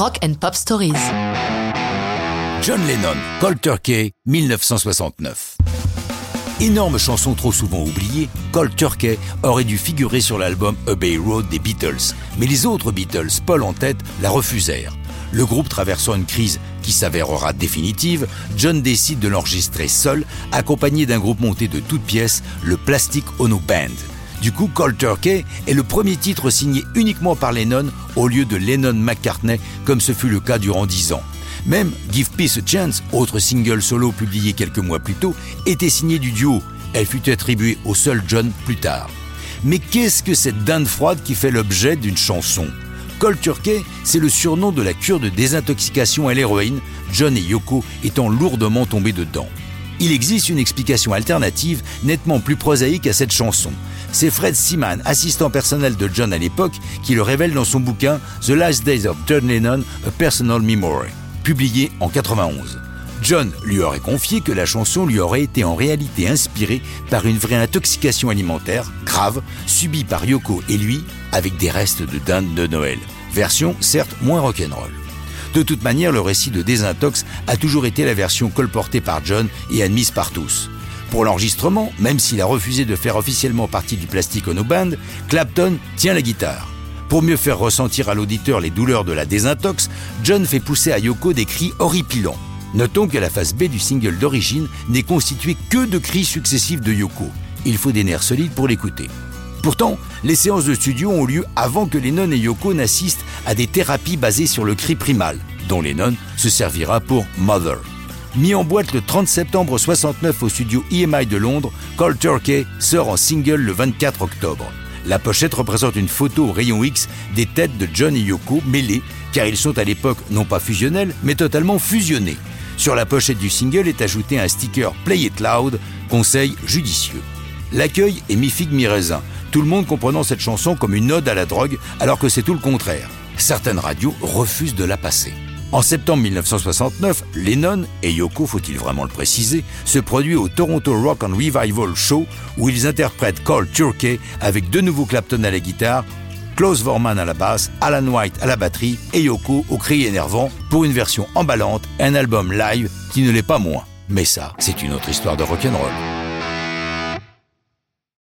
Rock and Pop Stories. John Lennon, Cold Turkey, 1969. Énorme chanson trop souvent oubliée, Cold Turkey aurait dû figurer sur l'album A Bay Road des Beatles, mais les autres Beatles, Paul en tête, la refusèrent. Le groupe traversant une crise qui s'avérera définitive, John décide de l'enregistrer seul, accompagné d'un groupe monté de toutes pièces, le Plastic Ono Band. Du coup, Cold Turkey est le premier titre signé uniquement par Lennon au lieu de Lennon-McCartney, comme ce fut le cas durant dix ans. Même Give Peace a Chance, autre single solo publié quelques mois plus tôt, était signé du duo. Elle fut attribuée au seul John plus tard. Mais qu'est-ce que cette dinde froide qui fait l'objet d'une chanson? Cold Turkey, c'est le surnom de la cure de désintoxication à l'héroïne, John et Yoko étant lourdement tombés dedans. Il existe une explication alternative nettement plus prosaïque à cette chanson. C'est Fred Seaman, assistant personnel de John à l'époque, qui le révèle dans son bouquin The Last Days of John Lennon, A Personal Memory publié en 91. John lui aurait confié que la chanson lui aurait été en réalité inspirée par une vraie intoxication alimentaire grave subie par Yoko et lui avec des restes de dinde de Noël. Version certes moins rock'n'roll. De toute manière, le récit de Désintox a toujours été la version colportée par John et admise par tous. Pour l'enregistrement, même s'il a refusé de faire officiellement partie du Plastic Ono Band, Clapton tient la guitare. Pour mieux faire ressentir à l'auditeur les douleurs de la désintox, John fait pousser à Yoko des cris horripilants. Notons que la face B du single d'origine n'est constituée que de cris successifs de Yoko. Il faut des nerfs solides pour l'écouter. Pourtant, les séances de studio ont lieu avant que Lennon et Yoko n'assistent à des thérapies basées sur le cri primal, dont Lennon se servira pour Mother. Mis en boîte le 30 septembre 69 au studio EMI de Londres, Cold Turkey sort en single le 24 octobre. La pochette représente une photo au rayon X des têtes de John et Yoko mêlées, car ils sont à l'époque non pas fusionnels, mais totalement fusionnés. Sur la pochette du single est ajouté un sticker Play It Loud, conseil judicieux. L'accueil est mi-figue mi-raisin, tout le monde comprenant cette chanson comme une ode à la drogue, alors que c'est tout le contraire. Certaines radios refusent de la passer. En septembre 1969, Lennon et Yoko, faut-il vraiment le préciser, se produit au Toronto Rock and Revival Show où ils interprètent Cold Turkey avec de nouveaux Clapton à la guitare, Klaus Vorman à la basse, Alan White à la batterie et Yoko au cri énervant pour une version emballante, un album live qui ne l'est pas moins. Mais ça, c'est une autre histoire de rock'n'roll.